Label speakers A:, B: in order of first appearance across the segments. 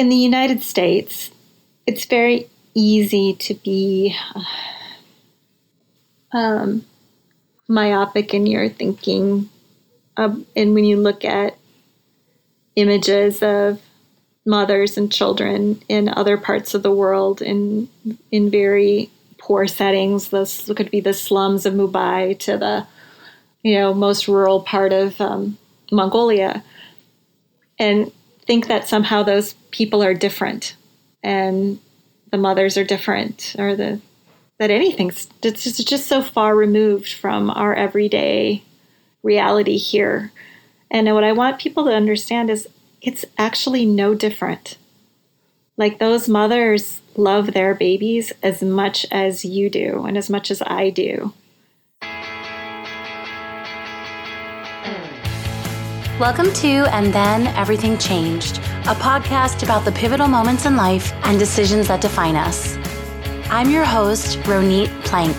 A: in the United States, it's very easy to be um, myopic in your thinking. and when you look at images of mothers and children in other parts of the world in in very poor settings, this could be the slums of Mumbai to the you know most rural part of um, Mongolia, and think that somehow those people are different and the mothers are different or the that anything's it's just, just so far removed from our everyday reality here. And what I want people to understand is it's actually no different. Like those mothers love their babies as much as you do and as much as I do.
B: Welcome to And Then Everything Changed, a podcast about the pivotal moments in life and decisions that define us. I'm your host, Ronit Plank.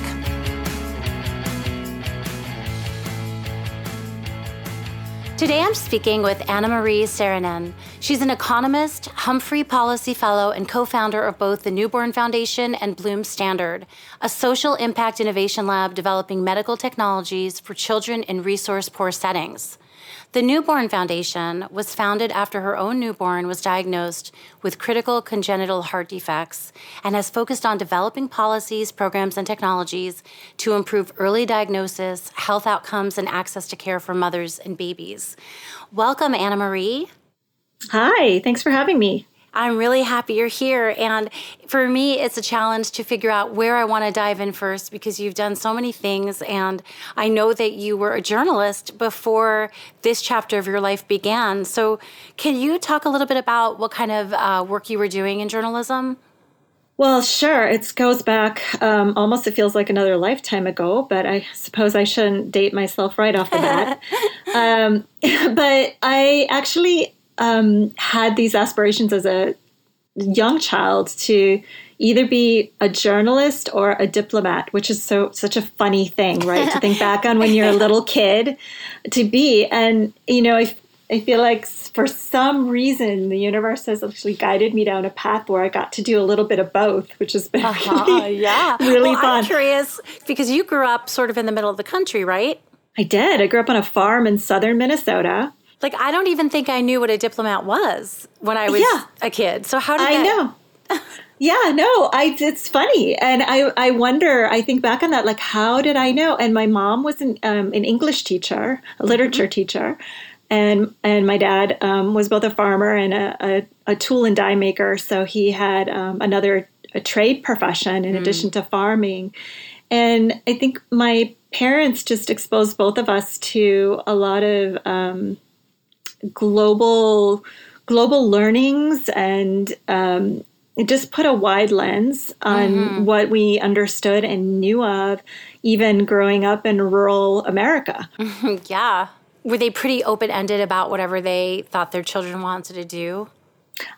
B: Today I'm speaking with Anna Marie Saarinen. She's an economist, Humphrey Policy Fellow, and co founder of both the Newborn Foundation and Bloom Standard, a social impact innovation lab developing medical technologies for children in resource poor settings. The Newborn Foundation was founded after her own newborn was diagnosed with critical congenital heart defects and has focused on developing policies, programs, and technologies to improve early diagnosis, health outcomes, and access to care for mothers and babies. Welcome, Anna Marie.
A: Hi, thanks for having me.
B: I'm really happy you're here. And for me, it's a challenge to figure out where I want to dive in first because you've done so many things. And I know that you were a journalist before this chapter of your life began. So, can you talk a little bit about what kind of uh, work you were doing in journalism?
A: Well, sure. It goes back um, almost, it feels like another lifetime ago, but I suppose I shouldn't date myself right off the bat. um, but I actually um, had these aspirations as a young child to either be a journalist or a diplomat, which is so such a funny thing, right? to think back on when you're a little kid to be. And you know, I, I feel like for some reason the universe has actually guided me down a path where I got to do a little bit of both, which has been uh-huh, really,
B: yeah.
A: really
B: well,
A: fun.
B: I'm curious because you grew up sort of in the middle of the country, right?
A: I did. I grew up on a farm in southern Minnesota.
B: Like I don't even think I knew what a diplomat was when I was yeah. a kid. So how did
A: I
B: that...
A: know? yeah, no, I it's funny, and I I wonder. I think back on that, like how did I know? And my mom was an um, an English teacher, a literature mm-hmm. teacher, and and my dad um, was both a farmer and a, a, a, tool and die maker. So he had um, another a trade profession in mm. addition to farming. And I think my parents just exposed both of us to a lot of um, global global learnings and um, it just put a wide lens on mm-hmm. what we understood and knew of even growing up in rural america.
B: Yeah. Were they pretty open-ended about whatever they thought their children wanted to do?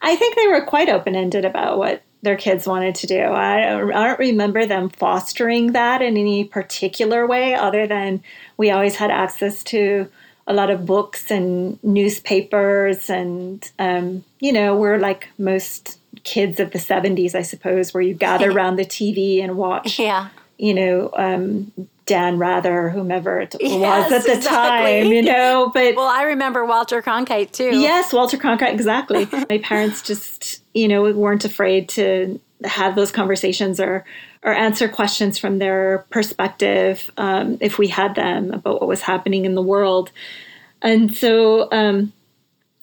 A: I think they were quite open-ended about what their kids wanted to do. I, I don't remember them fostering that in any particular way other than we always had access to a lot of books and newspapers and um, you know we're like most kids of the 70s i suppose where you gather around the tv and watch
B: yeah
A: you know um, dan rather whomever it yes, was at the exactly. time you know but
B: well i remember walter cronkite too
A: yes walter cronkite exactly my parents just you know weren't afraid to have those conversations or or answer questions from their perspective um, if we had them about what was happening in the world. And so um,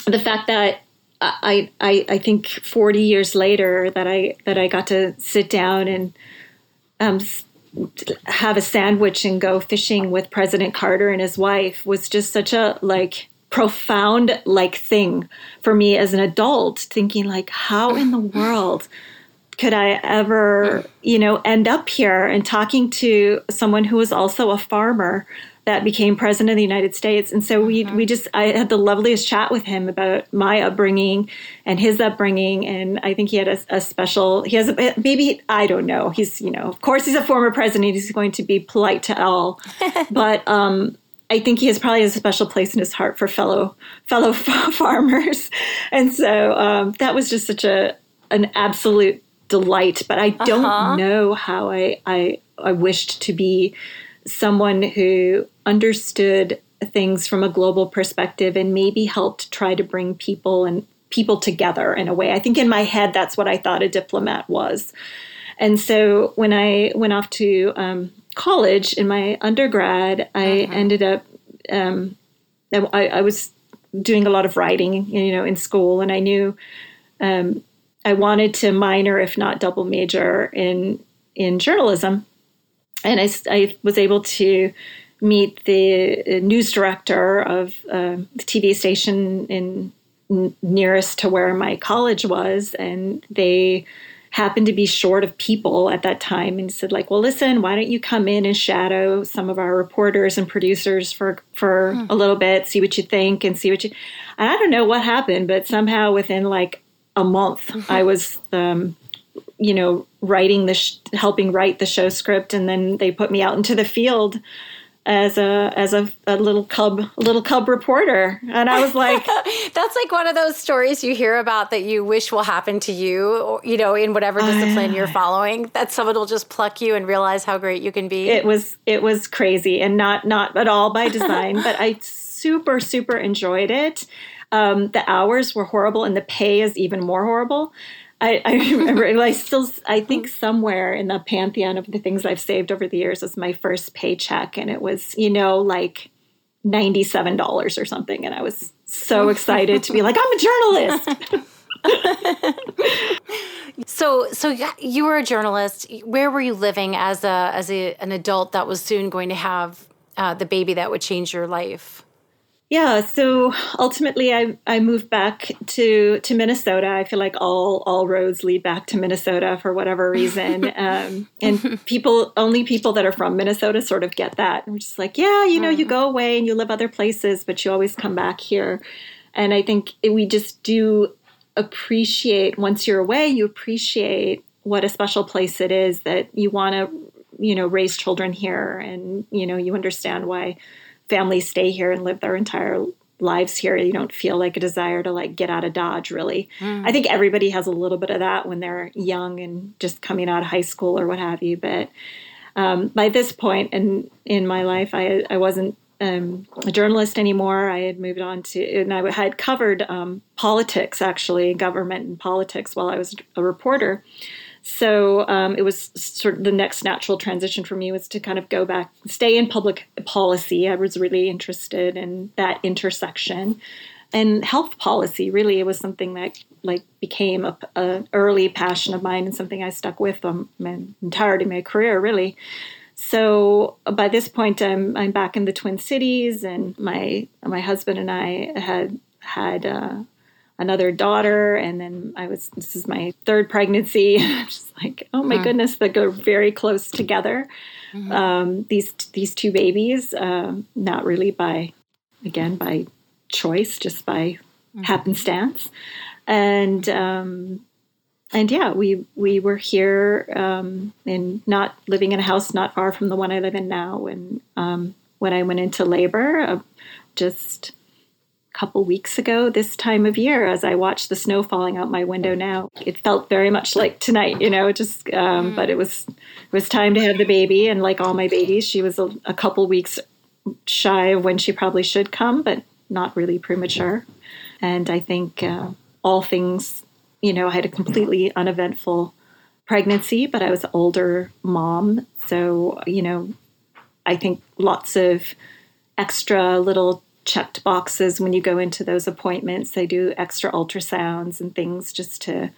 A: the fact that I, I I think 40 years later that I that I got to sit down and um, have a sandwich and go fishing with President Carter and his wife was just such a like profound like thing for me as an adult thinking like how in the world could I ever, you know, end up here? And talking to someone who was also a farmer that became president of the United States. And so we mm-hmm. we just I had the loveliest chat with him about my upbringing and his upbringing. And I think he had a, a special he has a maybe I don't know. He's you know of course he's a former president. He's going to be polite to all, but um, I think he has probably a special place in his heart for fellow fellow farmers, and so um, that was just such a an absolute delight. But I don't uh-huh. know how I, I I wished to be someone who understood things from a global perspective and maybe helped try to bring people and people together in a way. I think in my head that's what I thought a diplomat was. And so when I went off to um, college in my undergrad, I mm-hmm. ended up um, I, I, was doing a lot of writing, you know, in school, and I knew um, I wanted to minor, if not double major, in in journalism. And I, I was able to meet the news director of uh, the TV station in nearest to where my college was, and they happened to be short of people at that time and said like well listen why don't you come in and shadow some of our reporters and producers for for hmm. a little bit see what you think and see what you and i don't know what happened but somehow within like a month mm-hmm. i was um, you know writing the sh- helping write the show script and then they put me out into the field as a as a, a little cub little cub reporter. And i was like
B: that's like one of those stories you hear about that you wish will happen to you or, you know in whatever discipline uh, you're following that someone will just pluck you and realize how great you can be.
A: It was it was crazy and not not at all by design but i super super enjoyed it. Um, the hours were horrible and the pay is even more horrible I, I remember, I still, I think somewhere in the pantheon of the things I've saved over the years was my first paycheck, and it was, you know, like ninety-seven dollars or something, and I was so excited to be like, I'm a journalist.
B: so, so you were a journalist. Where were you living as a as a, an adult that was soon going to have uh, the baby that would change your life?
A: Yeah, so ultimately I, I moved back to to Minnesota. I feel like all all roads lead back to Minnesota for whatever reason. um, and people only people that are from Minnesota sort of get that. we're just like, yeah, you know, you mm-hmm. go away and you live other places, but you always come back here. And I think we just do appreciate once you're away, you appreciate what a special place it is that you want to, you know, raise children here and, you know, you understand why families stay here and live their entire lives here. You don't feel like a desire to like get out of dodge really. Mm. i think everybody has a little bit of that when they're young and just coming out of high school or what have you but um, by this point in in my life i i wasn't um, a journalist anymore. I had moved on to and i had covered um, politics actually government and politics while i was a reporter so um, it was sort of the next natural transition for me was to kind of go back, stay in public policy. I was really interested in that intersection, and health policy. Really, it was something that like became a, a early passion of mine and something I stuck with um, my entirety of my career. Really. So by this point, I'm I'm back in the Twin Cities, and my my husband and I had had. Uh, another daughter and then i was this is my third pregnancy. Just like oh my goodness they go very close together. Mm-hmm. um, these these two babies uh, not really by again by choice just by mm-hmm. happenstance. And um, and yeah we we were here um, and not living in a house not far from the one i live in now. And um, when i went into labor uh, just couple weeks ago this time of year as I watched the snow falling out my window now. It felt very much like tonight, you know, just um, mm. but it was it was time to have the baby and like all my babies, she was a, a couple weeks shy of when she probably should come, but not really premature. And I think uh, all things, you know, I had a completely uneventful pregnancy, but I was an older mom, so you know, I think lots of extra little checked boxes when you go into those appointments. They do extra ultrasounds and things just to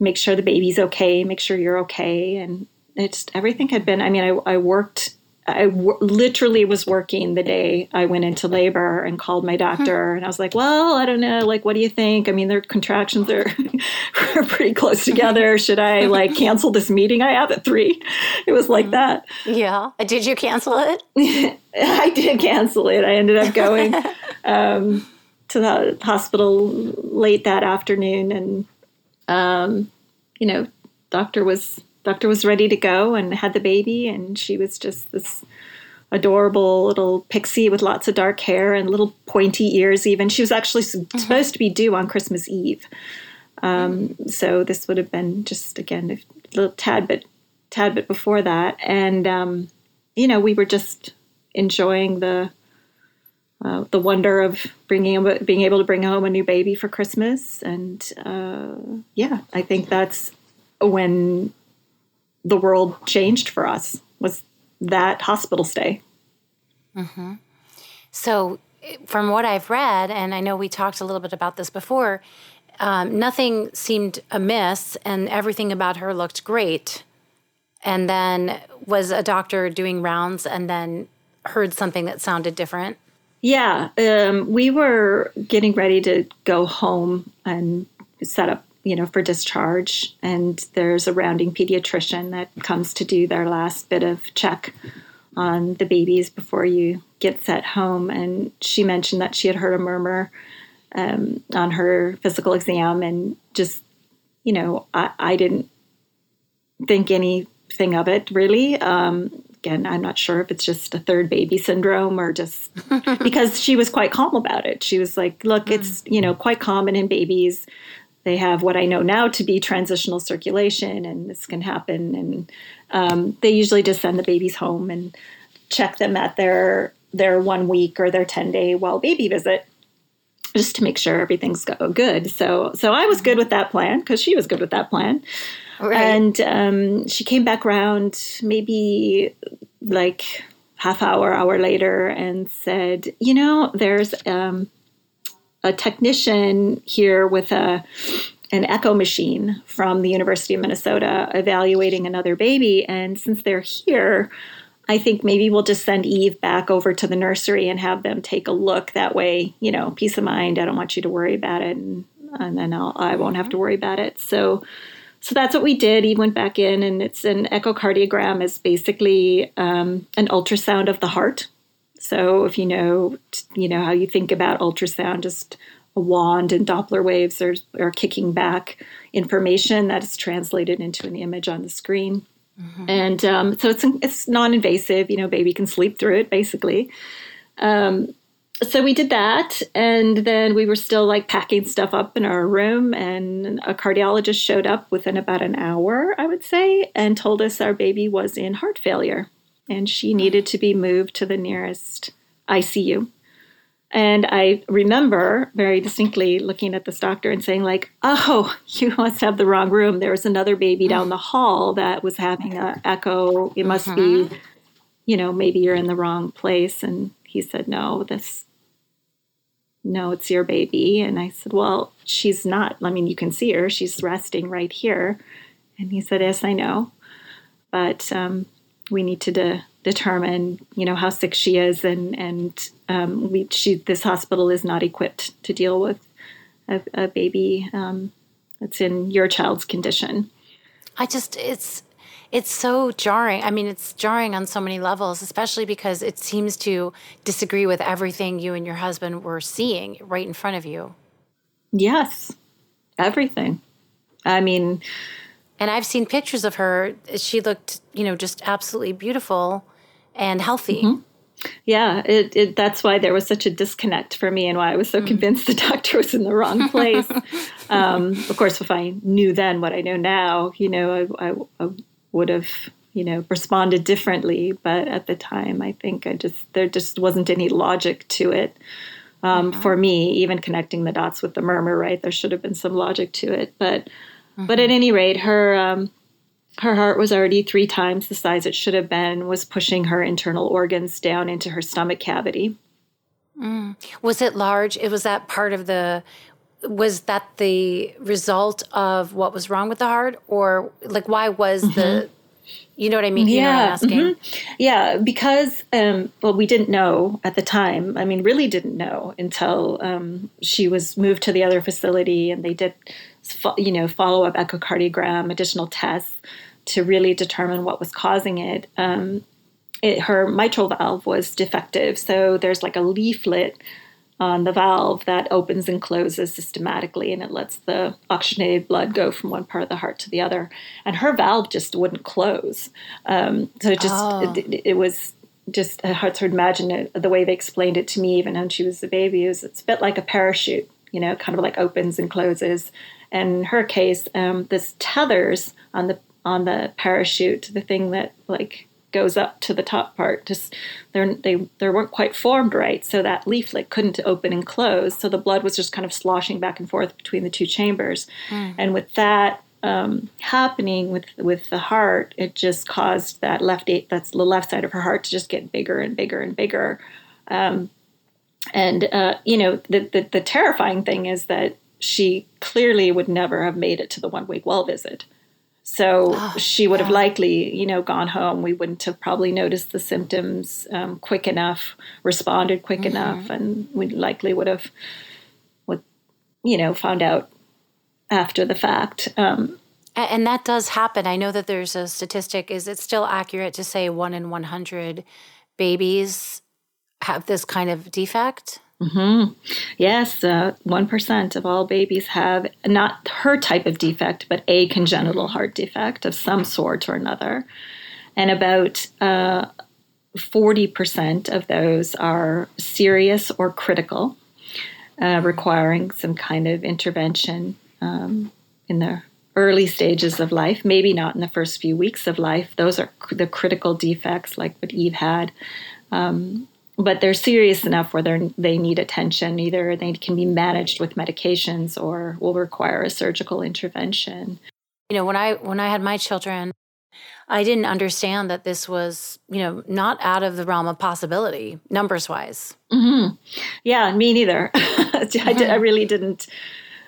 A: make sure the baby's okay, make sure you're okay. And it's everything had been, I mean, I, I worked, I w- literally was working the day I went into labor and called my doctor. Hmm. And I was like, well, I don't know. Like, what do you think? I mean, their contractions are, are pretty close together. Should I like cancel this meeting I have at three? It was like hmm. that.
B: Yeah. Did you cancel
A: it? I did cancel it. I ended up going um, to the hospital late that afternoon, and um, you know, doctor was doctor was ready to go and had the baby, and she was just this adorable little pixie with lots of dark hair and little pointy ears. Even she was actually mm-hmm. supposed to be due on Christmas Eve. Um, so this would have been just again a little tad bit, tad bit before that, and um, you know we were just enjoying the uh, the wonder of bringing being able to bring home a new baby for Christmas, and uh, yeah, I think that's when the world changed for us was that hospital stay.
B: Mm-hmm. So, from what I've read, and I know we talked a little bit about this before, um, nothing seemed amiss, and everything about her looked great. And then was a doctor doing rounds, and then heard something that sounded different.
A: Yeah, um, we were getting ready to go home and set up, you know, for discharge. And there's a rounding pediatrician that comes to do their last bit of check on the babies before you get set home. And she mentioned that she had heard a murmur um, on her physical exam, and just, you know, I, I didn't think anything of it really. Um, again, I'm not sure if it's just a third baby syndrome or just because she was quite calm about it. She was like, look, mm. it's, you know, quite common in babies. They have what I know now to be transitional circulation, and this can happen. And um, they usually just send the babies home and check them at their their one week or their 10 day well baby visit just to make sure everything's go good. So so I was good with that plan because she was good with that plan. Right. And um, she came back around maybe like half hour, hour later, and said, "You know, there's um, a technician here with a." an echo machine from the University of Minnesota evaluating another baby. And since they're here, I think maybe we'll just send Eve back over to the nursery and have them take a look. That way, you know, peace of mind. I don't want you to worry about it. And, and then I'll, I won't have to worry about it. So so that's what we did. Eve went back in, and it's an echocardiogram is basically um, an ultrasound of the heart. So if you know, you know how you think about ultrasound, just a wand and Doppler waves are, are kicking back information that is translated into an image on the screen. Mm-hmm. And um, so it's it's non-invasive. You know, baby can sleep through it basically. Um, so we did that and then we were still like packing stuff up in our room and a cardiologist showed up within about an hour i would say and told us our baby was in heart failure and she needed to be moved to the nearest icu and i remember very distinctly looking at this doctor and saying like oh you must have the wrong room there was another baby down the hall that was having an echo it must mm-hmm. be you know maybe you're in the wrong place and he said no this no, it's your baby. And I said, well, she's not. I mean, you can see her. She's resting right here. And he said, yes, I know. But um, we need to de- determine, you know, how sick she is. And, and um, we, she, this hospital is not equipped to deal with a, a baby um, that's in your child's condition.
B: I just, it's, it's so jarring. I mean, it's jarring on so many levels, especially because it seems to disagree with everything you and your husband were seeing right in front of you.
A: Yes, everything. I mean,
B: and I've seen pictures of her. She looked, you know, just absolutely beautiful and healthy. Mm-hmm.
A: Yeah, it, it, that's why there was such a disconnect for me and why I was so mm. convinced the doctor was in the wrong place. um, of course, if I knew then what I know now, you know, I, I, I would have you know responded differently but at the time i think i just there just wasn't any logic to it um, mm-hmm. for me even connecting the dots with the murmur right there should have been some logic to it but mm-hmm. but at any rate her um, her heart was already three times the size it should have been was pushing her internal organs down into her stomach cavity
B: mm. was it large it was that part of the was that the result of what was wrong with the heart or like why was mm-hmm. the you know what I mean? You
A: yeah.
B: asking?
A: Mm-hmm. Yeah, because, um, well, we didn't know at the time. I mean, really didn't know until um, she was moved to the other facility and they did, you know, follow up echocardiogram, additional tests to really determine what was causing it. Um, it her mitral valve was defective. So there's like a leaflet on the valve that opens and closes systematically and it lets the oxygenated blood go from one part of the heart to the other and her valve just wouldn't close um, so it just oh. it, it, was just hard to imagine it, the way they explained it to me, even when she was a baby, is it's a bit like a parachute, you know, kind of like opens and closes. And in her case, um, this tethers on the on the parachute, the thing that like goes up to the top part. Just they're, they they weren't quite formed right, so that leaflet couldn't open and close. So the blood was just kind of sloshing back and forth between the two chambers, mm. and with that um, happening with with the heart, it just caused that left that's the left side of her heart to just get bigger and bigger and bigger. Um, and uh, you know the, the the terrifying thing is that she clearly would never have made it to the one week well visit. So oh, she would yeah. have likely, you know, gone home. We wouldn't have probably noticed the symptoms um, quick enough, responded quick mm-hmm. enough, and we likely would have, would, you know, found out after the fact. Um,
B: and that does happen. I know that there's a statistic. Is it still accurate to say one in 100 babies have this kind of defect?
A: Mm-hmm. Yes, uh, 1% of all babies have not her type of defect, but a congenital heart defect of some sort or another. And about uh, 40% of those are serious or critical, uh, requiring some kind of intervention um, in the early stages of life, maybe not in the first few weeks of life. Those are the critical defects, like what Eve had. Um, but they're serious enough where they they need attention. Either they can be managed with medications or will require a surgical intervention.
B: You know, when I when I had my children, I didn't understand that this was, you know, not out of the realm of possibility, numbers wise.
A: Mm-hmm. Yeah, me neither. I, did, I mm-hmm. really didn't.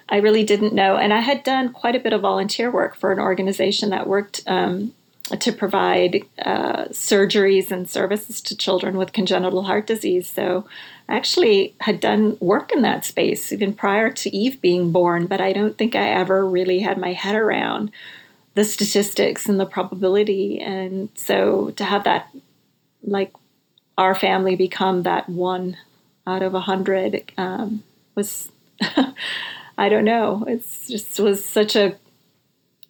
A: I really didn't know, and I had done quite a bit of volunteer work for an organization that worked um, to provide uh, surgeries and services to children with congenital heart disease. So I actually had done work in that space even prior to Eve being born, but I don't think I ever really had my head around the statistics and the probability. And so to have that, like our family become that one out of a hundred um, was, I don't know, it's just was such a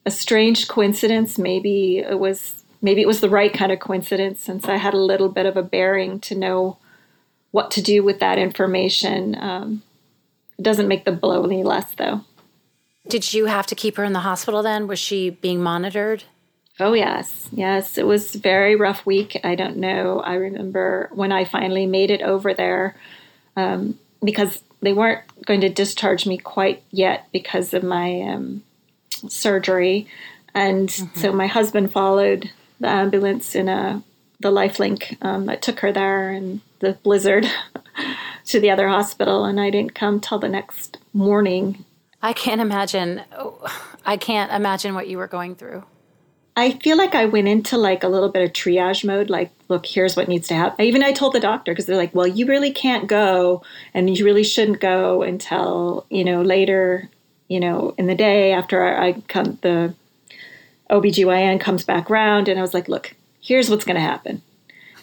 A: a strange coincidence. Maybe it was maybe it was the right kind of coincidence since I had a little bit of a bearing to know what to do with that information. Um, it doesn't make the blow any less, though.
B: Did you have to keep her in the hospital then? Was she being monitored?
A: Oh, yes. Yes. It was a very rough week. I don't know. I remember when I finally made it over there um, because they weren't going to discharge me quite yet because of my um, surgery. And mm-hmm. so my husband followed the ambulance in a the lifelink um, that took her there and the blizzard to the other hospital and i didn't come till the next morning
B: i can't imagine i can't imagine what you were going through
A: i feel like i went into like a little bit of triage mode like look here's what needs to happen even i told the doctor because they're like well you really can't go and you really shouldn't go until you know later you know, in the day after I, come, the OBGYN comes back around and I was like, look, here's what's going to happen.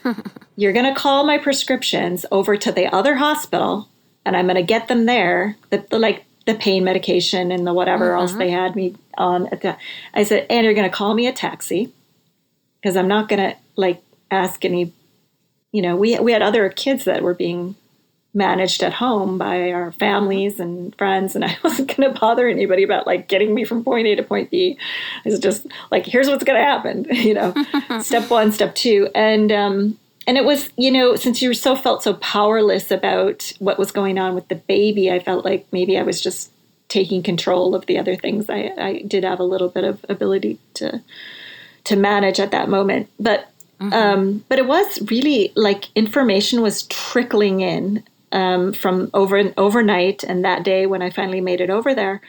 A: You're going to call my prescriptions over to the other hospital and I'm going to get them there. The, the, like the pain medication and the whatever mm-hmm. else they had me on at the, I said, and you're going to call me a taxi because I'm not going to like ask any, you know, we, we had other kids that were being managed at home by our families and friends and i wasn't going to bother anybody about like getting me from point a to point b. It's just like here's what's going to happen you know step one step two. And um and it was you know since you so felt so powerless about what was going on with the baby i felt like maybe i was just taking control of the other things. I, I did have a little bit of ability to to manage at that moment. But Mm-hmm. Um, but it was really like information was trickling in um, from over overnight and that day when I finally made it over there.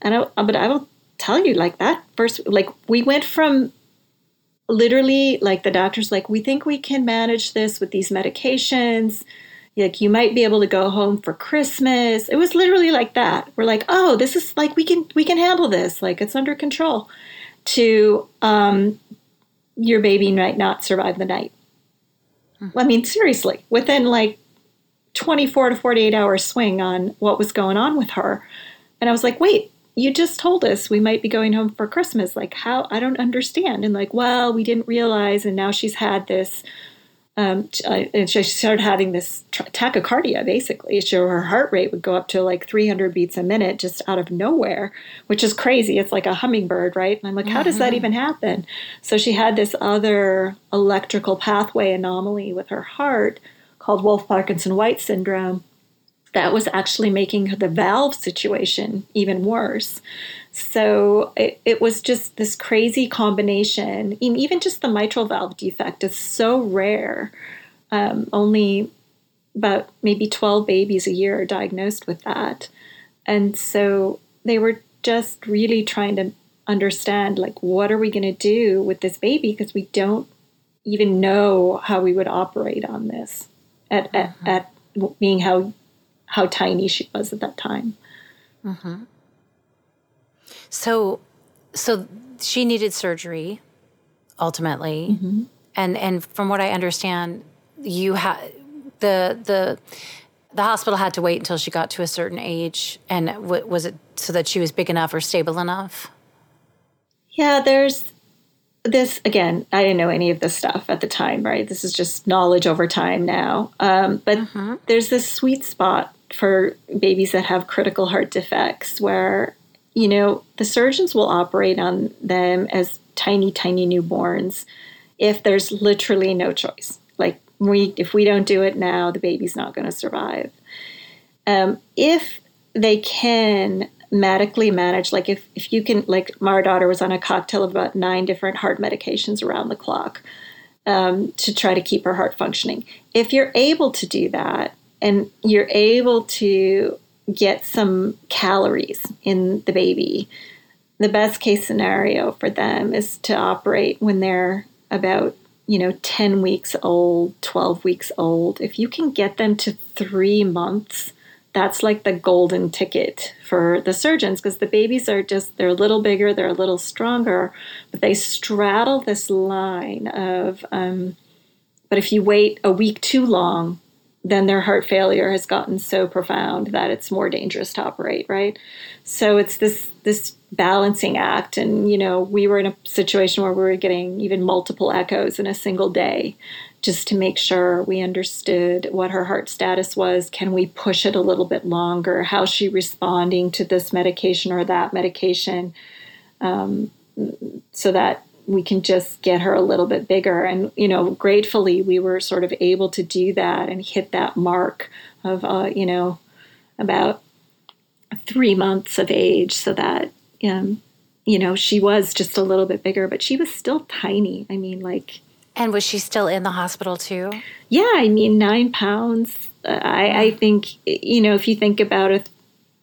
A: And I, but I will tell you, like that first, like we went from literally like the doctor's like, we think we can manage this with these medications. Like you might be able to go home for Christmas. It was literally like that. We're like, oh, this is like we can we can handle this. Like it's under control. To um, your baby might not survive the night. Mm-hmm. I mean, seriously, within like 24 to 48 hour swing on what was going on with her. And I was like, wait, you just told us we might be going home for Christmas. Like, how? I don't understand. And like, well, we didn't realize. And now she's had this um, and she started having this tachycardia basically so her heart rate would go up to like 300 beats a minute just out of nowhere which is crazy it's like a hummingbird right and i'm like how does that mm-hmm. even happen so she had this other electrical pathway anomaly with her heart called wolff parkinson white syndrome that was actually making the valve situation even worse so it, it was just this crazy combination. Even just the mitral valve defect is so rare. Um, only about maybe 12 babies a year are diagnosed with that. And so they were just really trying to understand like, what are we going to do with this baby? Because we don't even know how we would operate on this at, mm-hmm. at, at being how, how tiny she was at that time.
B: Mm-hmm. So, so she needed surgery ultimately, mm-hmm. and and from what I understand, you had the the the hospital had to wait until she got to a certain age, and w- was it so that she was big enough or stable enough?
A: Yeah, there's this again. I didn't know any of this stuff at the time, right? This is just knowledge over time now. Um, but mm-hmm. there's this sweet spot for babies that have critical heart defects where you know, the surgeons will operate on them as tiny, tiny newborns if there's literally no choice. Like we, if we don't do it now, the baby's not going to survive. Um, if they can medically managed. like if, if you can, like my daughter was on a cocktail of about nine different heart medications around the clock um, to try to keep her heart functioning. If you're able to do that and you're able to get some calories in the baby. The best case scenario for them is to operate when they're about, you know, 10 weeks old, 12 weeks old. If you can get them to three months, that's like the golden ticket for the surgeons because the babies are just, they're a little bigger, they're a little stronger, but they straddle this line of, um, but if you wait a week too long, then their heart failure has gotten so profound that it's more dangerous to operate right? So it's this this balancing act and you know we were in a situation where we were getting even multiple echoes in a single day just to make sure we understood what her heart status was can we push it a little bit longer how's she responding to this medication or that medication um, so that we can just get her a little bit bigger. And, you know, gratefully, we were sort of able to do that and hit that mark of, uh, you know, about three months of age so that, um, you know, she was just a little bit bigger, but she was still tiny. I mean, like.
B: And was she still in the hospital too?
A: Yeah, I mean, nine pounds. I, I think, you know, if you think about a,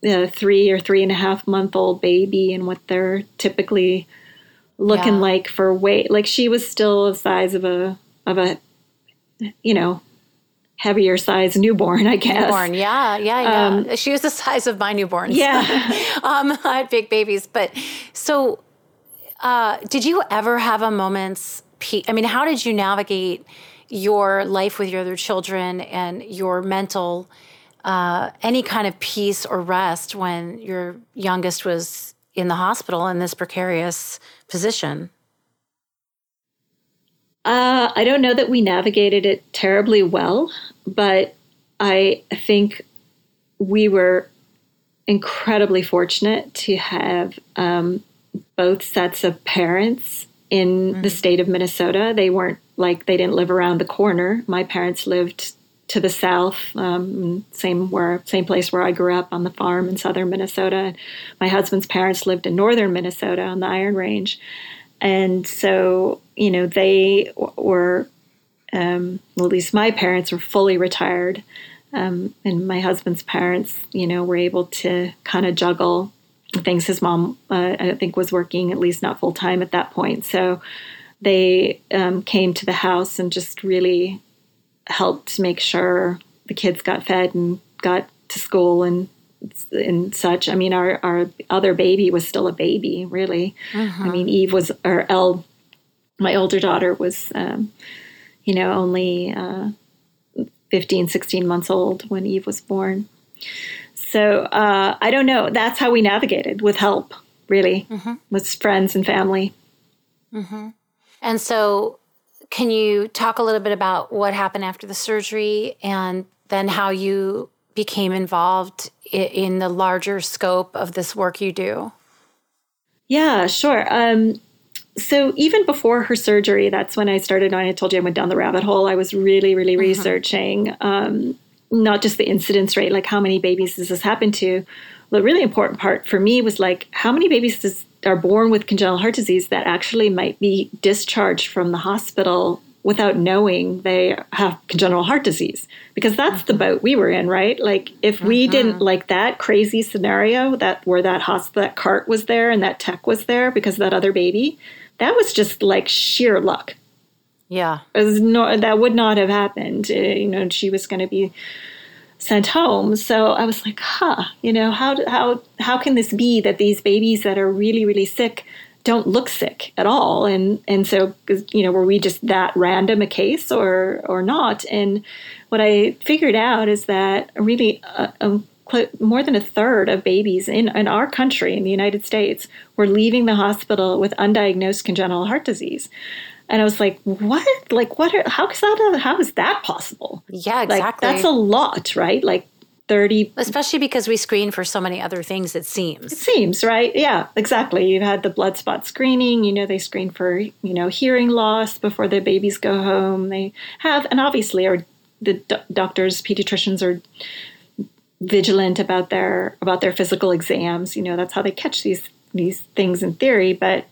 A: a three or three and a half month old baby and what they're typically looking yeah. like for weight. Like she was still the size of a of a you know heavier size newborn, I guess.
B: Newborn, yeah, yeah, yeah. Um, she was the size of my newborn.
A: Yeah,
B: um, I had big babies, but so uh, did you ever have a moment's? Pe- I mean, how did you navigate your life with your other children and your mental? Uh, any kind of peace or rest when your youngest was in the hospital in this precarious position?
A: Uh, I don't know that we navigated it terribly well, but I think we were incredibly fortunate to have um, both sets of parents in mm-hmm. the state of Minnesota. They weren't like they didn't live around the corner. My parents lived to the south, um, same where same place where I grew up on the farm in southern Minnesota. My husband's parents lived in northern Minnesota on the Iron Range, and so you know they were, um, well, at least my parents were fully retired, um, and my husband's parents, you know, were able to kind of juggle things. His mom, uh, I think, was working at least not full time at that point, so they um, came to the house and just really helped make sure the kids got fed and got to school and and such. I mean, our our other baby was still a baby, really. Uh-huh. I mean, Eve was or El, my older daughter was, um, you know, only uh, 15, 16 months old when Eve was born. So uh, I don't know. That's how we navigated with help, really, uh-huh. with friends and family.
B: Uh-huh. And so can you talk a little bit about what happened after the surgery and then how you became involved in the larger scope of this work you do?
A: Yeah, sure. Um, so even before her surgery, that's when I started. I told you I went down the rabbit hole. I was really, really mm-hmm. researching um, not just the incidence rate, like how many babies does this happen to. The really important part for me was like how many babies does, are born with congenital heart disease that actually might be discharged from the hospital without knowing they have congenital heart disease because that's mm-hmm. the boat we were in right like if we mm-hmm. didn't like that crazy scenario that where that hospital that cart was there and that tech was there because of that other baby that was just like sheer luck
B: yeah.
A: That would not have happened uh, you know she was going to be sent home. So i was like huh you know how how how can this be that these babies that are really really sick don't look sick at all? And and so you know were we just that random a case or or not? And what i figured out is that really a, a, more than a third of babies in, in our country in the united states were leaving the hospital with undiagnosed congenital heart disease and I was like, "What? Like, what? Are, how is that? How is that possible?
B: Yeah, exactly.
A: Like, that's a lot, right? Like, 30
B: especially because we screen for so many other things it seems
A: it seems right yeah exactly you've had the blood spot screening you know they screen for you know hearing loss before the babies go home they have and obviously are the do- doctors pediatricians are vigilant about their about their physical exams you know that's how they catch these these things in theory but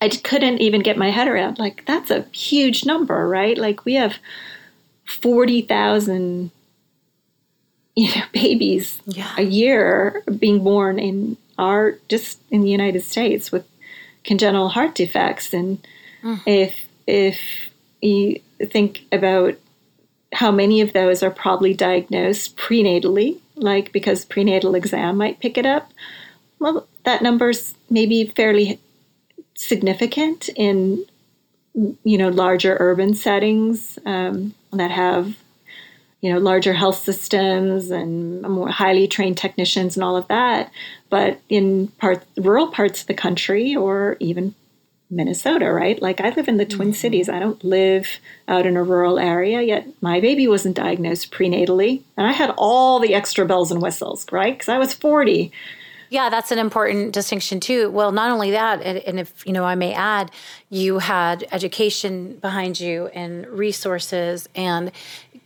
A: i couldn't even get my head around like that's a huge number right like we have 40,000 you know babies yeah. a year being born in our just in the United States with congenital heart defects and mm. if if you think about how many of those are probably diagnosed prenatally like because prenatal exam might pick it up well that number's maybe fairly significant in you know larger urban settings um, that have you know larger health systems and more highly trained technicians and all of that but in part rural parts of the country or even Minnesota, right? Like I live in the Twin mm-hmm. Cities. I don't live out in a rural area, yet my baby wasn't diagnosed prenatally. And I had all the extra bells and whistles, right? Because I was 40.
B: Yeah, that's an important distinction too. Well, not only that, and, and, if you know, I may add, you had education behind you and resources and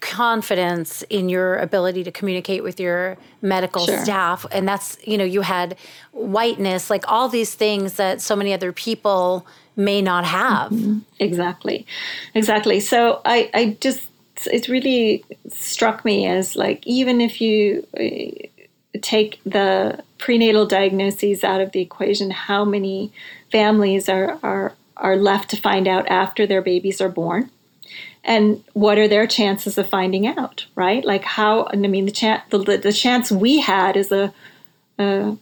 B: confidence in your ability to communicate with your medical sure. staff and that's you know you had whiteness like all these things that so many other people may not have mm-hmm.
A: exactly exactly so i i just it really struck me as like even if you uh, take the prenatal diagnoses out of the equation how many families are are are left to find out after their babies are born? And what are their chances of finding out right? Like how i mean the chance the, the chance we had is a, a,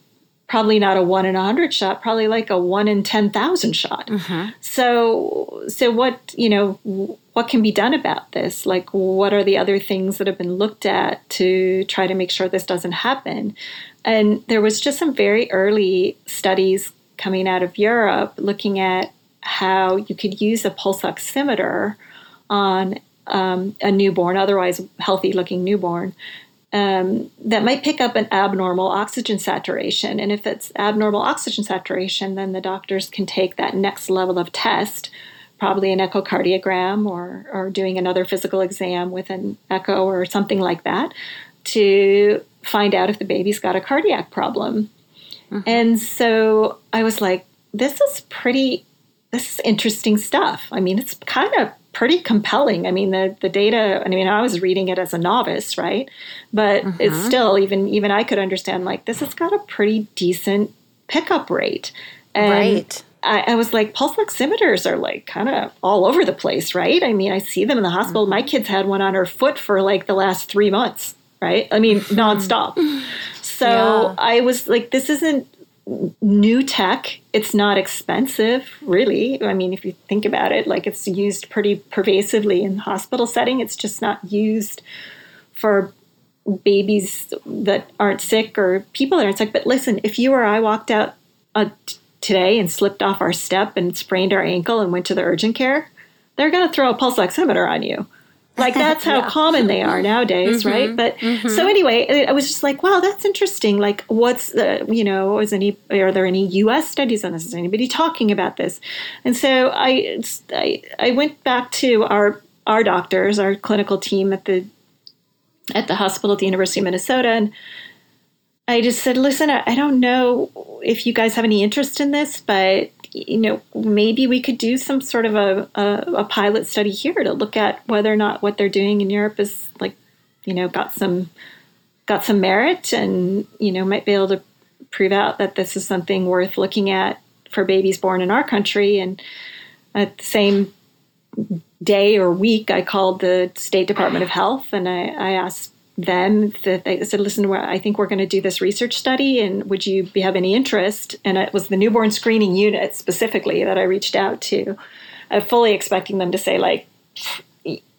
A: probably not a one in a hundred shot probably like a one in 10,000 shot. Mm-hmm. so so what you know what can be done about this? Like what are the other things that have been looked at to try to make sure this doesn't happen and there was just some very early studies coming out of Europe looking at how you could use a pulse oximeter on um, a newborn, otherwise healthy looking newborn, um, that might pick up an abnormal oxygen saturation. And if it's abnormal oxygen saturation, then the doctors can take that next level of test, probably an echocardiogram or, or doing another physical exam with an echo or something like that, to find out if the baby's got a cardiac problem. Mm-hmm. And so I was like, this is pretty, this is interesting stuff. I mean, it's kind of pretty compelling. I mean, the the data. I mean, I was reading it as a novice, right? But mm-hmm. it's still even even I could understand like this has got a pretty decent pickup rate, and right. I, I was like, pulse oximeters are like kind of all over the place, right? I mean, I see them in the hospital. Mm-hmm. My kids had one on her foot for like the last three months, right? I mean, nonstop. So yeah. I was like, this isn't new tech. It's not expensive, really. I mean, if you think about it, like it's used pretty pervasively in the hospital setting. It's just not used for babies that aren't sick or people that aren't sick. But listen, if you or I walked out uh, today and slipped off our step and sprained our ankle and went to the urgent care, they're going to throw a pulse oximeter on you. Like that's how yeah. common they are nowadays, mm-hmm. right? But mm-hmm. so anyway, I was just like, wow, that's interesting. Like, what's the, you know, is any, are there any U.S. studies on this? Is anybody talking about this? And so I, I, I went back to our our doctors, our clinical team at the at the hospital at the University of Minnesota, and I just said, listen, I, I don't know if you guys have any interest in this, but you know, maybe we could do some sort of a, a, a, pilot study here to look at whether or not what they're doing in Europe is like, you know, got some got some merit and, you know, might be able to prove out that this is something worth looking at for babies born in our country. And at the same day or week, I called the State Department of Health and I, I asked them that they said, listen, I think we're going to do this research study, and would you be, have any interest? And it was the newborn screening unit specifically that I reached out to, uh, fully expecting them to say, like,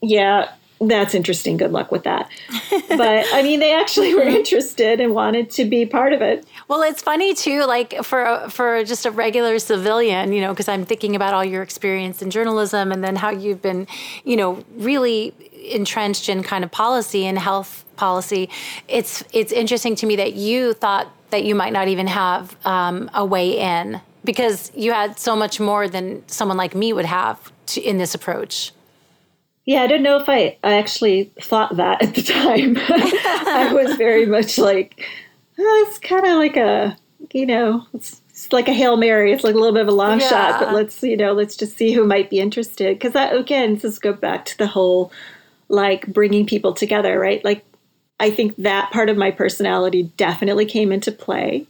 A: yeah, that's interesting. Good luck with that. but I mean, they actually were interested and wanted to be part of it.
B: Well, it's funny too, like for for just a regular civilian, you know, because I'm thinking about all your experience in journalism and then how you've been, you know, really entrenched in kind of policy and health policy, it's it's interesting to me that you thought that you might not even have um, a way in because you had so much more than someone like me would have to, in this approach.
A: Yeah, I don't know if I, I actually thought that at the time. I was very much like, oh, it's kind of like a, you know, it's, it's, like a Hail Mary. It's like a little bit of a long yeah. shot, but let's, you know, let's just see who might be interested. Because that, again, just go back to the whole like bringing people together, right? Like I think that part of my personality definitely came into play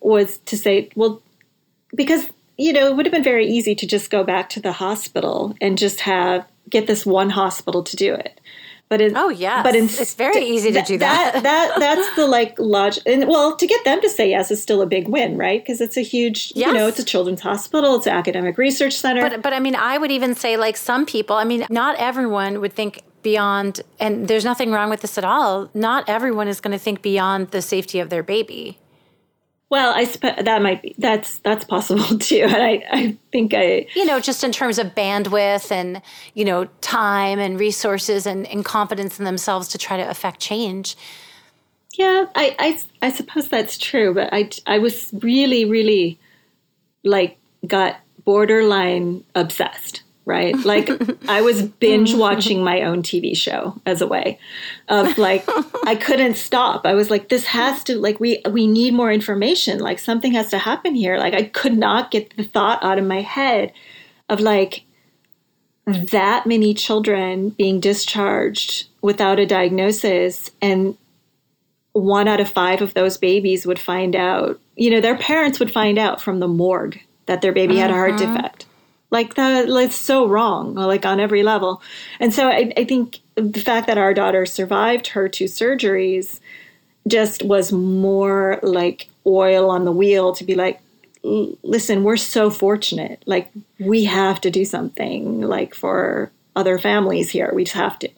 A: was to say, well, because you know, it would have been very easy to just go back to the hospital and just have get this one hospital to do it.
B: But it, oh yeah, but in, it's very easy to do that.
A: that. that that's the like logic, and well, to get them to say yes is still a big win, right? Because it's a huge, yes. you know, it's a children's hospital, it's an academic research center.
B: But but I mean, I would even say like some people. I mean, not everyone would think beyond, and there's nothing wrong with this at all. Not everyone is going to think beyond the safety of their baby.
A: Well, I suppose that might be that's that's possible too, and I I think I
B: you know just in terms of bandwidth and you know time and resources and, and confidence in themselves to try to affect change.
A: Yeah, I, I I suppose that's true, but I I was really really like got borderline obsessed right? Like I was binge watching my own TV show as a way of like I couldn't stop. I was like this has to like we we need more information. Like something has to happen here. Like I could not get the thought out of my head of like that many children being discharged without a diagnosis and one out of 5 of those babies would find out, you know, their parents would find out from the morgue that their baby had a heart mm-hmm. defect like that it's so wrong like on every level. And so I, I think the fact that our daughter survived her two surgeries just was more like oil on the wheel to be like listen we're so fortunate. Like we have to do something like for other families here. We just have to.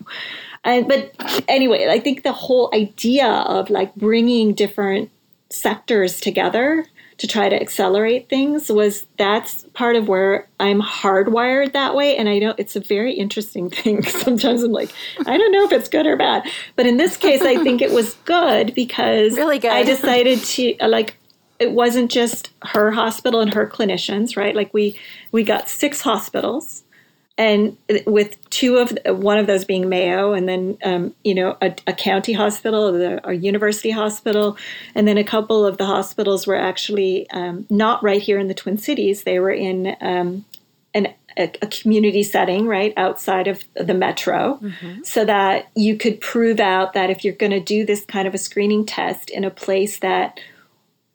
A: And but anyway i think the whole idea of like bringing different sectors together to try to accelerate things was that's part of where I'm hardwired that way. And I know it's a very interesting thing. Sometimes I'm like, I don't know if it's good or bad. But in this case, I think it was good because
B: really good.
A: I decided to like it wasn't just her hospital and her clinicians, right? Like we we got six hospitals and with two of one of those being Mayo, and then um, you know a, a, county hospital, the, a university hospital, and then a couple of the hospitals were actually um, not right here in the Twin Cities. They were in um, an, a, a, community setting, right outside of the metro, mm-hmm. so that you could prove out that if you're going to do this kind of a screening test in a place that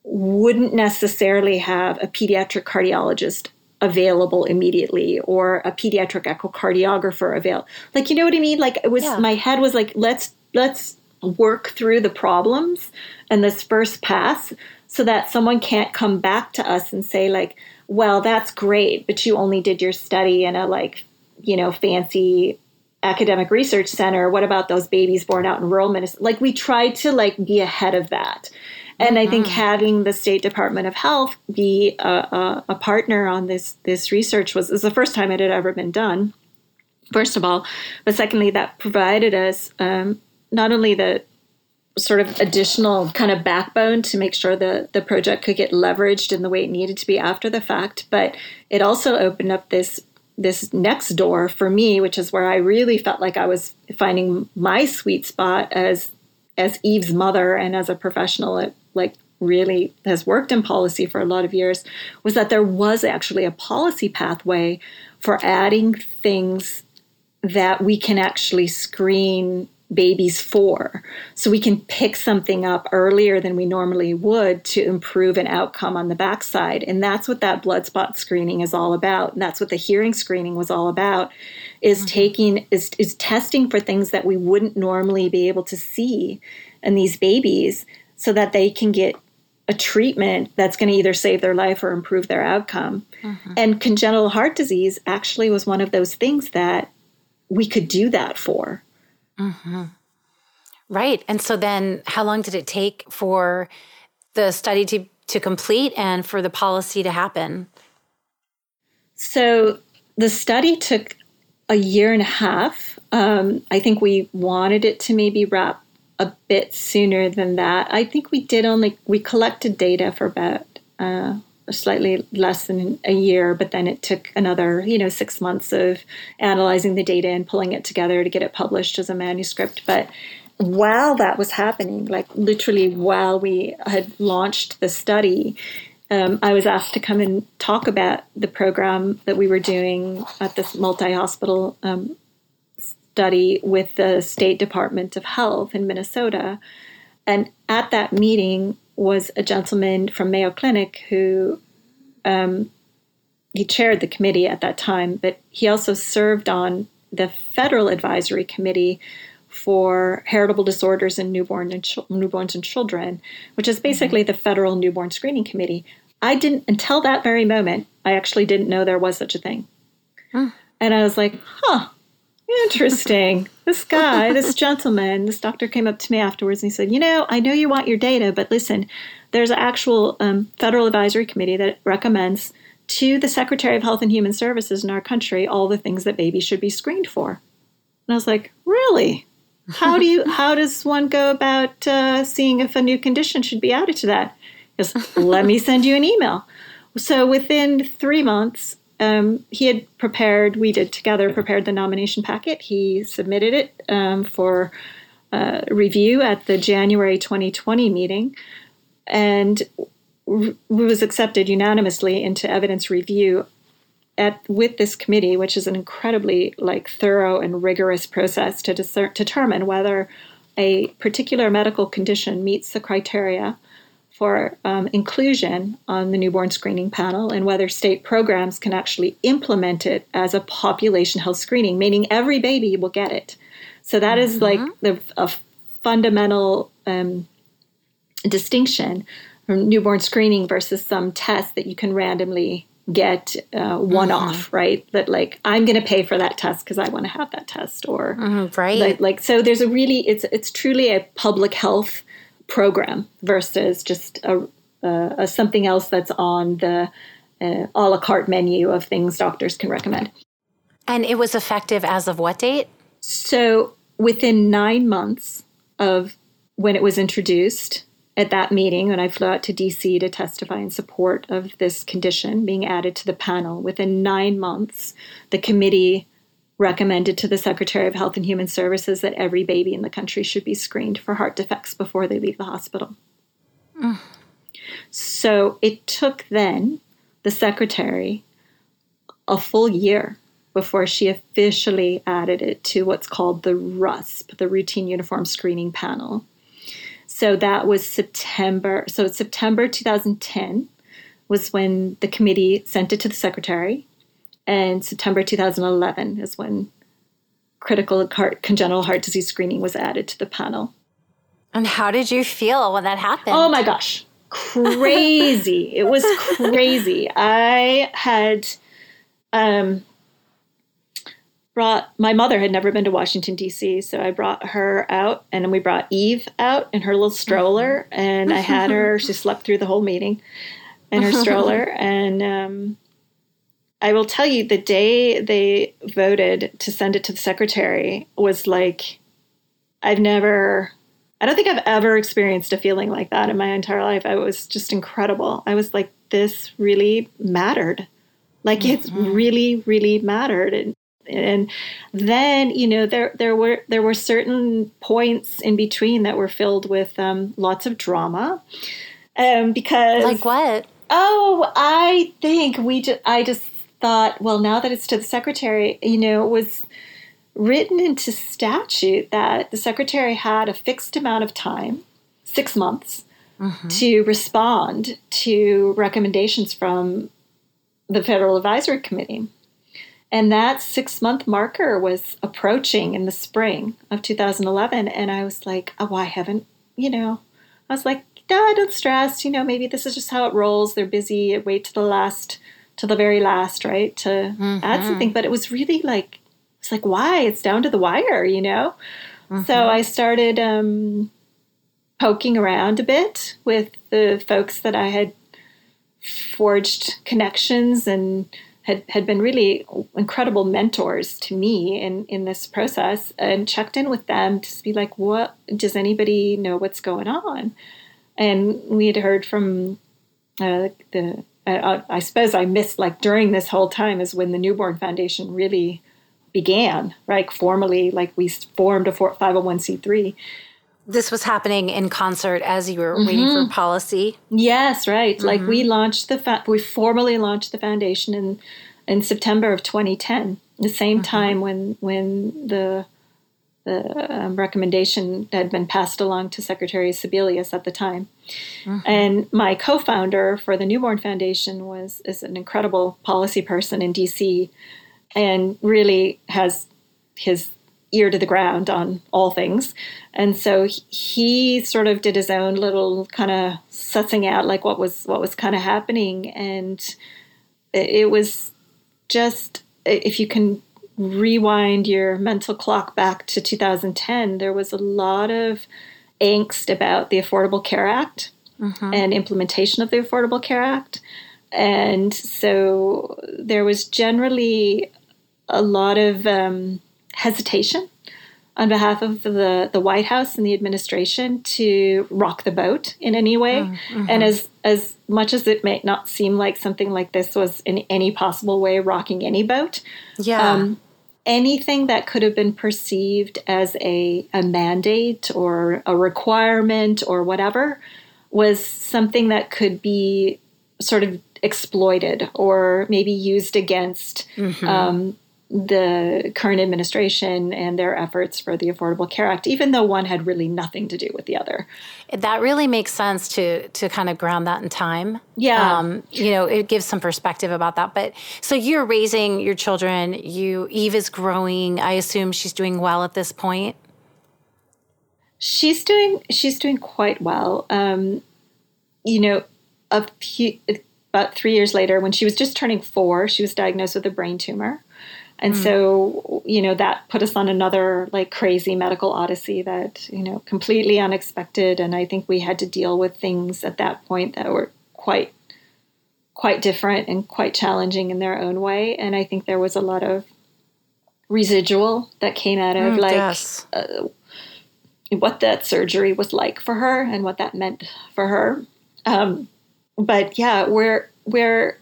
A: wouldn't necessarily have a pediatric cardiologist available immediately or a pediatric echocardiographer available. Like you know what I mean? Like it was yeah. my head was like let's let's work through the problems and this first pass so that someone can't come back to us and say like well that's great but you only did your study in a like you know fancy academic research center what about those babies born out in rural minnesota like we tried to like be ahead of that and. I think mm-hmm. having the State Department of Health be a, a, a partner on this this research was, was the first time it had ever been done. first of all. But secondly, that provided us um, not only the sort of additional kind of backbone to make sure the the project could get leveraged in the way it needed to be after the fact, but it also opened up this this next door for me, which is where I really felt like I was finding my sweet spot as as Eve's mother and as a professional at like really has worked in policy for a lot of years, was that there was actually a policy pathway for adding things that we can actually screen babies for. So we can pick something up earlier than we normally would to improve an outcome on the backside. And that's what that blood spot screening is all about. And that's what the hearing screening was all about is mm-hmm. taking is is testing for things that we wouldn't normally be able to see in these babies so that they can get a treatment that's going to either save their life or improve their outcome. Mm-hmm. And congenital heart disease actually was one of those things that we could do that for.
B: Mm-hmm. Right. And so then how long did it take for the study to, to complete and for the policy to happen?
A: So the study took a year and a half. Um, I think we wanted it to maybe wrap a bit sooner than that. I think we did only, we collected data for about uh, slightly less than a year, but then it took another, you know, six months of analyzing the data and pulling it together to get it published as a manuscript. But while that was happening, like literally while we had launched the study, um, I was asked to come and talk about the program that we were doing at this multi hospital um, study with the State Department of Health in Minnesota. And at that meeting, was a gentleman from Mayo Clinic who um, he chaired the committee at that time, but he also served on the federal advisory committee for heritable disorders in newborn and ch- newborns and children, which is basically mm-hmm. the federal newborn screening committee. I didn't until that very moment. I actually didn't know there was such a thing, mm. and I was like, "Huh, Interesting. this guy, this gentleman, this doctor came up to me afterwards and he said, You know, I know you want your data, but listen, there's an actual um, federal advisory committee that recommends to the Secretary of Health and Human Services in our country all the things that babies should be screened for. And I was like, Really? How do you? How does one go about uh, seeing if a new condition should be added to that? He goes, Let me send you an email. So within three months, um, he had prepared, we did together, prepared the nomination packet. He submitted it um, for uh, review at the January 2020 meeting and r- was accepted unanimously into evidence review at with this committee, which is an incredibly like thorough and rigorous process to discer- determine whether a particular medical condition meets the criteria for um, inclusion on the newborn screening panel and whether state programs can actually implement it as a population health screening, meaning every baby will get it. So that mm-hmm. is like the a fundamental um, distinction from newborn screening versus some test that you can randomly get uh, one mm-hmm. off, right? That like I'm going to pay for that test because I want to have that test, or
B: mm-hmm, right?
A: Like, like so, there's a really it's it's truly a public health program versus just a, a, a something else that's on the uh, a la carte menu of things doctors can recommend.
B: And it was effective as of what date?
A: So within nine months of when it was introduced at that meeting, when I flew out to DC to testify in support of this condition being added to the panel, within nine months, the committee recommended to the Secretary of Health and Human Services that every baby in the country should be screened for heart defects before they leave the hospital. Mm. So it took then the Secretary a full year before she officially added it to what's called the RUSP, the Routine Uniform Screening Panel. So that was September. So September 2010 was when the committee sent it to the secretary and September 2011 is when critical heart, congenital heart disease screening was added to the panel.
B: And how did you feel when that happened?
A: Oh my gosh, crazy. it was crazy. I had um, brought my mother had never been to Washington D.C., so I brought her out, and then we brought Eve out in her little stroller, and I had her. She slept through the whole meeting in her stroller, and um, I will tell you the day they voted to send it to the secretary was like, I've never, I don't think I've ever experienced a feeling like that in my entire life. I was just incredible. I was like, this really mattered. Like mm-hmm. it really, really mattered. And, and then you know there there were there were certain points in between that were filled with um, lots of drama um, because
B: like what
A: oh i think we just i just thought well now that it's to the secretary you know it was written into statute that the secretary had a fixed amount of time six months mm-hmm. to respond to recommendations from the federal advisory committee and that six month marker was approaching in the spring of 2011. And I was like, oh, I haven't, you know, I was like, no, don't stress. You know, maybe this is just how it rolls. They're busy. Wait to the last, to the very last, right? To mm-hmm. add something. But it was really like, it's like, why? It's down to the wire, you know? Mm-hmm. So I started um, poking around a bit with the folks that I had forged connections and had, had been really incredible mentors to me in, in this process and checked in with them to be like, what does anybody know what's going on? And we had heard from uh, the, uh, I suppose I missed like during this whole time is when the Newborn Foundation really began, right? Formally, like we formed a 501c3
B: this was happening in concert as you were mm-hmm. waiting for policy.
A: Yes, right. Mm-hmm. Like we launched the fa- we formally launched the foundation in in September of 2010, the same mm-hmm. time when when the the um, recommendation had been passed along to Secretary Sebelius at the time. Mm-hmm. And my co-founder for the Newborn Foundation was is an incredible policy person in DC and really has his ear to the ground on all things. And so he sort of did his own little kind of sussing out like what was what was kind of happening and it was just if you can rewind your mental clock back to 2010 there was a lot of angst about the Affordable Care Act mm-hmm. and implementation of the Affordable Care Act and so there was generally a lot of um, hesitation on behalf of the, the White House and the administration to rock the boat in any way. Mm-hmm. And as as much as it may not seem like something like this was in any possible way rocking any boat,
B: yeah. Um,
A: anything that could have been perceived as a, a mandate or a requirement or whatever was something that could be sort of exploited or maybe used against mm-hmm. um, the current administration and their efforts for the Affordable Care Act, even though one had really nothing to do with the other.
B: That really makes sense to to kind of ground that in time.
A: Yeah,
B: um, you know, it gives some perspective about that. But so you're raising your children. You Eve is growing. I assume she's doing well at this point.
A: She's doing she's doing quite well. Um, you know, a few, about three years later, when she was just turning four, she was diagnosed with a brain tumor. And mm. so, you know, that put us on another like crazy medical odyssey that, you know, completely unexpected. And I think we had to deal with things at that point that were quite, quite different and quite challenging in their own way. And I think there was a lot of residual that came out of mm, like yes. uh, what that surgery was like for her and what that meant for her. Um, but yeah, we're, we're,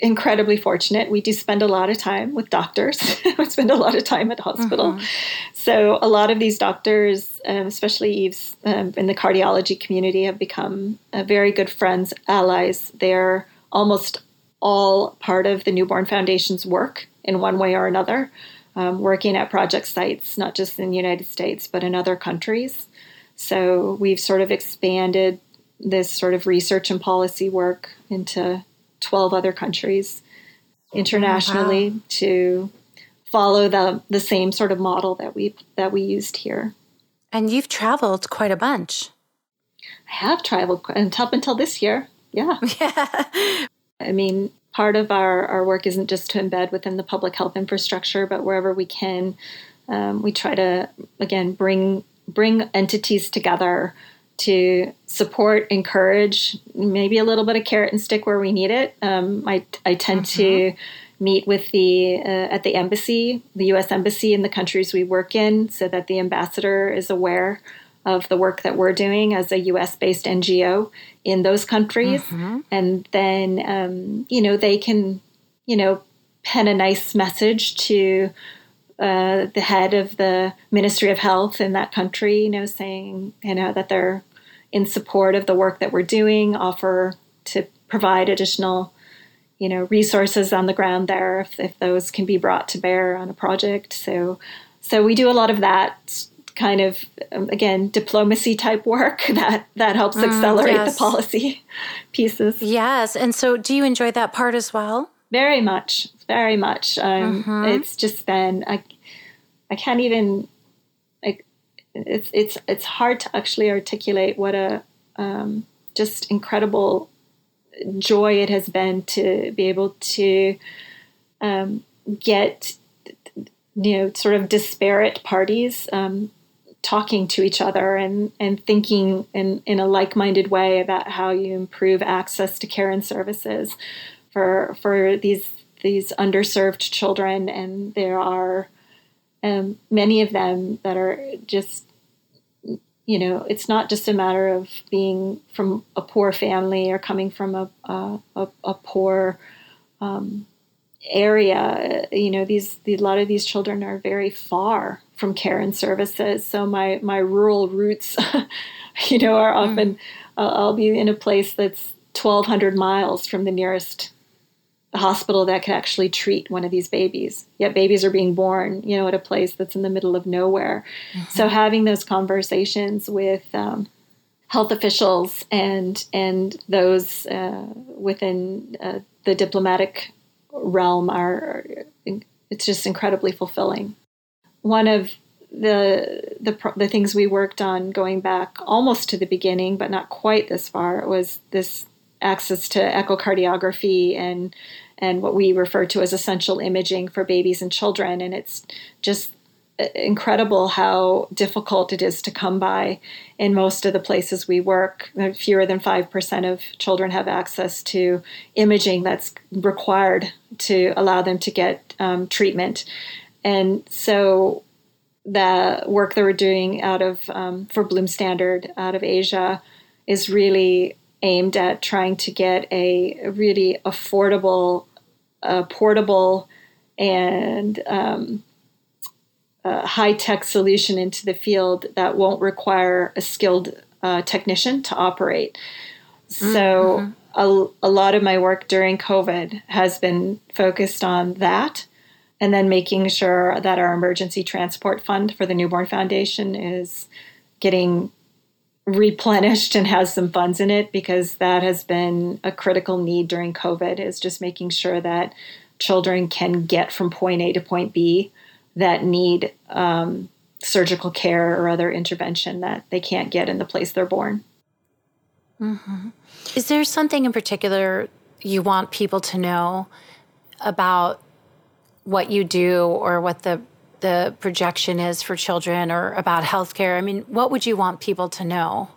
A: incredibly fortunate. We do spend a lot of time with doctors. we spend a lot of time at hospital. Mm-hmm. So a lot of these doctors, um, especially Eve's um, in the cardiology community, have become uh, very good friends, allies. They're almost all part of the Newborn Foundation's work in one way or another, um, working at project sites, not just in the United States, but in other countries. So we've sort of expanded this sort of research and policy work into 12 other countries internationally wow. to follow the the same sort of model that we that we used here.
B: And you've traveled quite a bunch.
A: I have traveled up until this year. Yeah.
B: Yeah.
A: I mean, part of our, our work isn't just to embed within the public health infrastructure, but wherever we can, um, we try to again bring bring entities together to support, encourage, maybe a little bit of carrot and stick where we need it. Um, I, I tend mm-hmm. to meet with the uh, at the embassy, the U.S. embassy in the countries we work in, so that the ambassador is aware of the work that we're doing as a U.S. based NGO in those countries, mm-hmm. and then um, you know they can you know pen a nice message to uh, the head of the Ministry of Health in that country, you know, saying you know that they're in support of the work that we're doing, offer to provide additional you know resources on the ground there if, if those can be brought to bear on a project so so we do a lot of that kind of um, again diplomacy type work that that helps mm, accelerate yes. the policy pieces
B: yes and so do you enjoy that part as well
A: very much very much um, mm-hmm. it's just been I, I can't even it's it's it's hard to actually articulate what a um, just incredible joy it has been to be able to um, get you know sort of disparate parties um, talking to each other and and thinking in in a like-minded way about how you improve access to care and services for for these these underserved children. And there are um, many of them that are just you know, it's not just a matter of being from a poor family or coming from a a, a, a poor um, area. You know, these the, a lot of these children are very far from care and services. So my my rural roots, you know, are often mm. uh, I'll be in a place that's 1,200 miles from the nearest a hospital that could actually treat one of these babies. Yet babies are being born, you know, at a place that's in the middle of nowhere. Mm-hmm. So having those conversations with um, health officials and and those uh, within uh, the diplomatic realm are it's just incredibly fulfilling. One of the the the things we worked on going back almost to the beginning, but not quite this far, was this access to echocardiography and and what we refer to as essential imaging for babies and children. And it's just incredible how difficult it is to come by in most of the places we work. Fewer than 5% of children have access to imaging that's required to allow them to get um, treatment. And so the work that we're doing out of um, for bloom standard out of asia is really aimed at trying to get a really affordable, uh, portable, and um, high tech solution into the field that won't require a skilled uh, technician to operate. So, mm-hmm. a, a lot of my work during COVID has been focused on that and then making sure that our emergency transport fund for the Newborn Foundation is getting replenished and has some funds in it because that has been a critical need during COVID is just making sure that children can get from point A to point B that need um, surgical care or other intervention that they can't get in the place they're born.
B: Mm-hmm. Is there something in particular you want people to know about what you do or what the the projection is for children or about healthcare? I mean, what would you want people to know?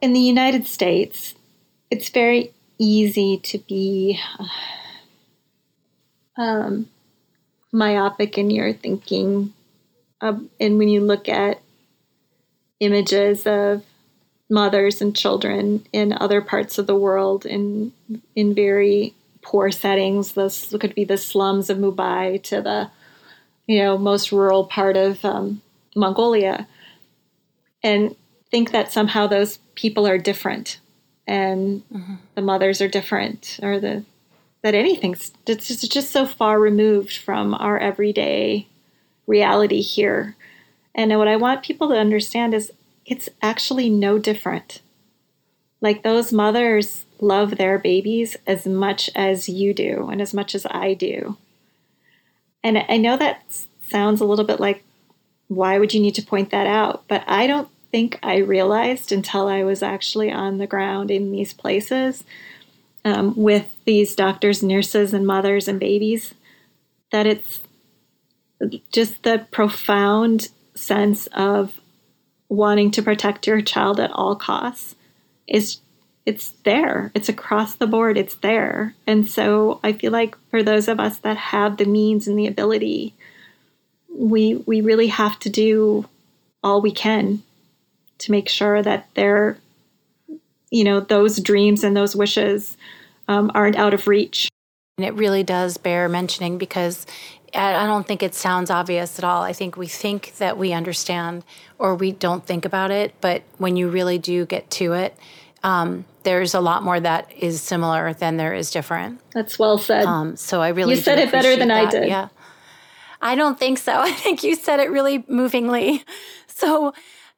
A: In the United States, it's very easy to be um, myopic in your thinking. Um, and when you look at images of mothers and children in other parts of the world in in very poor settings, this could be the slums of Mumbai to the you know, most rural part of um, Mongolia, and think that somehow those people are different, and mm-hmm. the mothers are different, or the that anything's it's just, it's just so far removed from our everyday reality here. And what I want people to understand is it's actually no different. Like those mothers love their babies as much as you do and as much as I do. And I know that sounds a little bit like, why would you need to point that out? But I don't think I realized until I was actually on the ground in these places um, with these doctors, nurses, and mothers and babies that it's just the profound sense of wanting to protect your child at all costs is it's there. It's across the board. It's there. And so I feel like for those of us that have the means and the ability, we we really have to do all we can to make sure that they're you know those dreams and those wishes um, aren't out of reach
B: and it really does bear mentioning because I don't think it sounds obvious at all. I think we think that we understand or we don't think about it, but when you really do get to it, um, there's a lot more that is similar than there is different.
A: That's well said.
B: Um, so I really
A: you said it better than
B: that.
A: I did.
B: Yeah, I don't think so. I think you said it really movingly. So,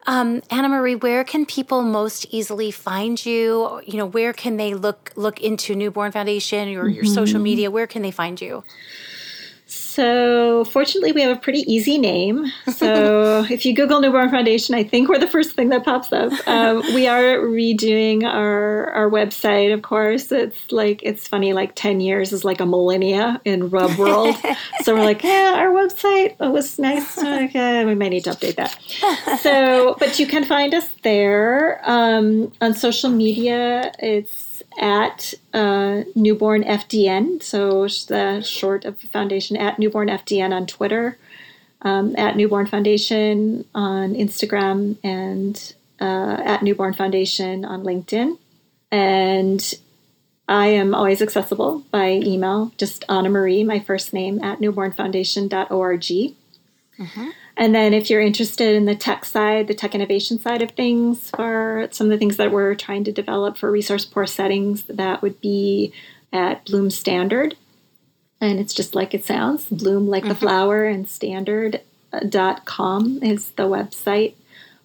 B: um, Anna Marie, where can people most easily find you? You know, where can they look look into Newborn Foundation or your mm-hmm. social media? Where can they find you?
A: So, fortunately, we have a pretty easy name. So, if you Google Newborn Foundation, I think we're the first thing that pops up. Um, we are redoing our our website. Of course, it's like it's funny. Like ten years is like a millennia in Rub World. so we're like, yeah, our website it was nice. Okay, we might need to update that. So, but you can find us there um, on social media. It's at uh, Newborn FDN, so the short of foundation at Newborn FDN on Twitter, um, at Newborn Foundation on Instagram, and uh, at Newborn Foundation on LinkedIn. And I am always accessible by email, just Anna Marie, my first name, at newbornfoundation.org. Mm-hmm. And then if you're interested in the tech side, the tech innovation side of things, for some of the things that we're trying to develop for resource poor settings, that would be at Bloom Standard. And it's just like it sounds Bloom like mm-hmm. the flower, and standard.com is the website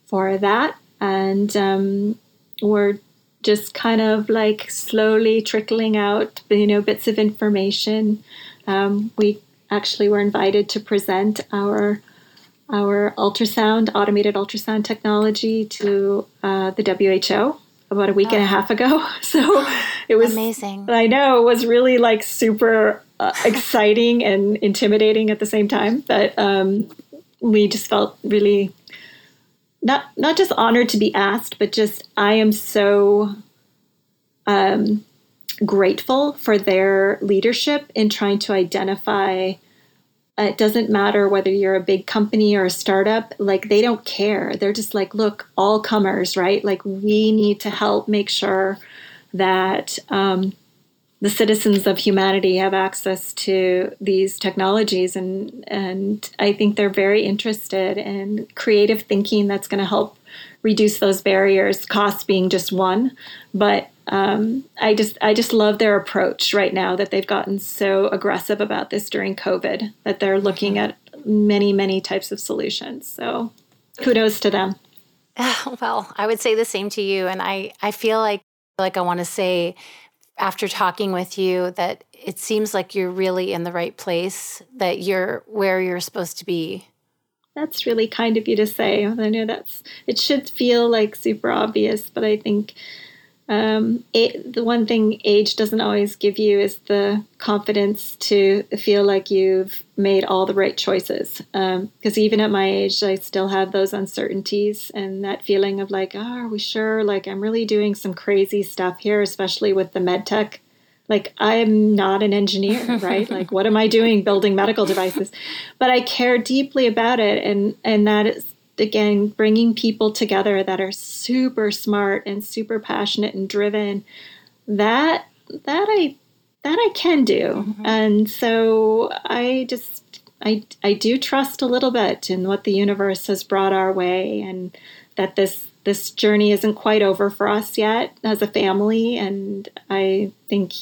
A: for that. And um, we're just kind of like slowly trickling out, you know, bits of information. Um, we actually were invited to present our our ultrasound, automated ultrasound technology to uh, the WHO about a week oh. and a oh. half ago. So it was
B: amazing.
A: I know it was really like super uh, exciting and intimidating at the same time, but um, we just felt really not not just honored to be asked, but just I am so um, grateful for their leadership in trying to identify it doesn't matter whether you're a big company or a startup like they don't care. They're just like look all comers right? Like we need to help make sure that um, the citizens of humanity have access to these technologies and and I think they're very interested in creative thinking that's going to help reduce those barriers cost being just one. But um, I just I just love their approach right now that they've gotten so aggressive about this during COVID that they're looking at many many types of solutions. So kudos to them.
B: Well, I would say the same to you, and I I feel like like I want to say after talking with you that it seems like you're really in the right place, that you're where you're supposed to be.
A: That's really kind of you to say. I know that's it should feel like super obvious, but I think um, it, the one thing age doesn't always give you is the confidence to feel like you've made all the right choices. Because um, even at my age, I still have those uncertainties and that feeling of like, oh, are we sure? Like, I'm really doing some crazy stuff here, especially with the med tech. Like, I'm not an engineer, right? like, what am I doing building medical devices? But I care deeply about it, and and that is again bringing people together that are super smart and super passionate and driven that that i that i can do. Mm-hmm. and so i just i i do trust a little bit in what the universe has brought our way and that this this journey isn't quite over for us yet as a family. And i think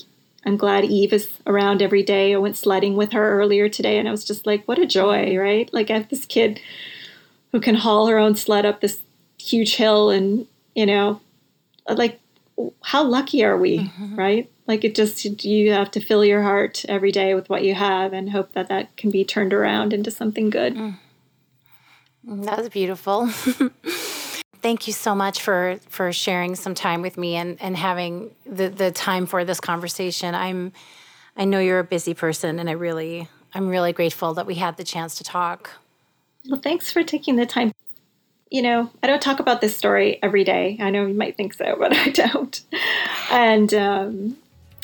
A: i'm glad eve is around every day. I went sledding with her earlier today and i was just like what a joy right? Like i have this kid who can haul her own sled up this huge hill and you know like how lucky are we mm-hmm. right? Like it just you have to fill your heart every day with what you have and hope that that can be turned around into something good. Mm.
B: that was beautiful. Thank you so much for for sharing some time with me and and having the the time for this conversation. I'm i know you're a busy person and i really i'm really grateful that we had the chance to talk
A: well, thanks for taking the time. You know, I don't talk about this story every day. I know you might think so, but I don't. and um,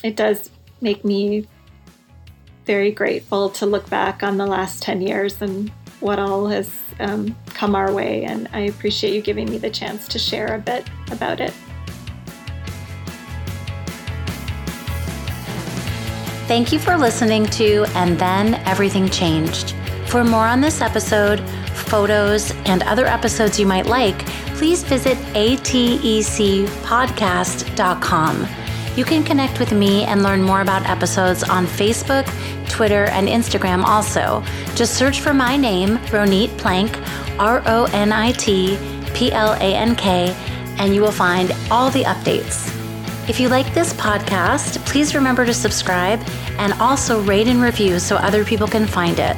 A: it does make me very grateful to look back on the last 10 years and what all has um, come our way. And I appreciate you giving me the chance to share a bit about it.
B: Thank you for listening to And Then Everything Changed. For more on this episode, photos, and other episodes you might like, please visit atecpodcast.com. You can connect with me and learn more about episodes on Facebook, Twitter, and Instagram also. Just search for my name, Ronit Plank, R O N I T P L A N K, and you will find all the updates. If you like this podcast, please remember to subscribe and also rate and review so other people can find it.